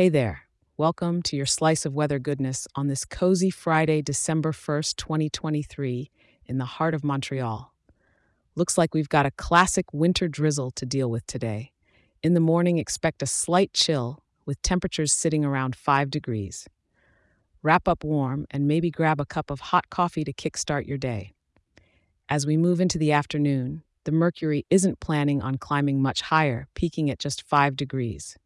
Hey there. Welcome to your slice of weather goodness on this cozy Friday, December 1st, 2023, in the heart of Montreal. Looks like we've got a classic winter drizzle to deal with today. In the morning, expect a slight chill with temperatures sitting around 5 degrees. Wrap up warm and maybe grab a cup of hot coffee to kickstart your day. As we move into the afternoon, the mercury isn't planning on climbing much higher, peaking at just 5 degrees.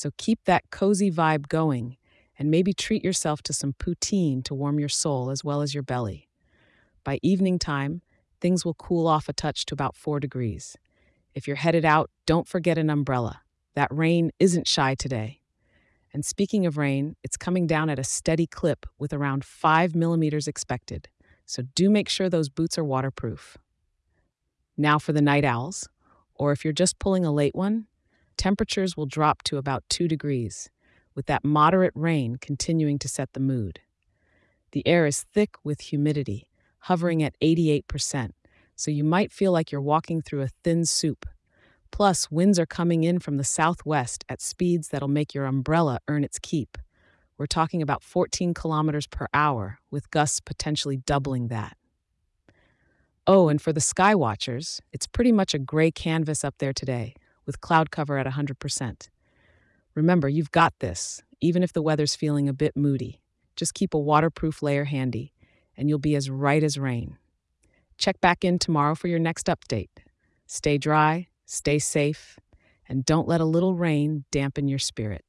So keep that cozy vibe going and maybe treat yourself to some poutine to warm your soul as well as your belly. By evening time, things will cool off a touch to about 4 degrees. If you're headed out, don't forget an umbrella. That rain isn't shy today. And speaking of rain, it's coming down at a steady clip with around 5 millimeters expected. So do make sure those boots are waterproof. Now for the night owls, or if you're just pulling a late one, temperatures will drop to about 2 degrees, with that moderate rain continuing to set the mood. The air is thick with humidity, hovering at 88%, so you might feel like you're walking through a thin soup. Plus, winds are coming in from the southwest at speeds that'll make your umbrella earn its keep. We're talking about 14 kilometers per hour, with gusts potentially doubling that. Oh, and for the sky watchers, it's pretty much a gray canvas up there today, with cloud cover at 100%. Remember, you've got this, even if the weather's feeling a bit moody. Just keep a waterproof layer handy, and you'll be as right as rain. Check back in tomorrow for your next update. Stay dry, stay safe, and don't let a little rain dampen your spirit.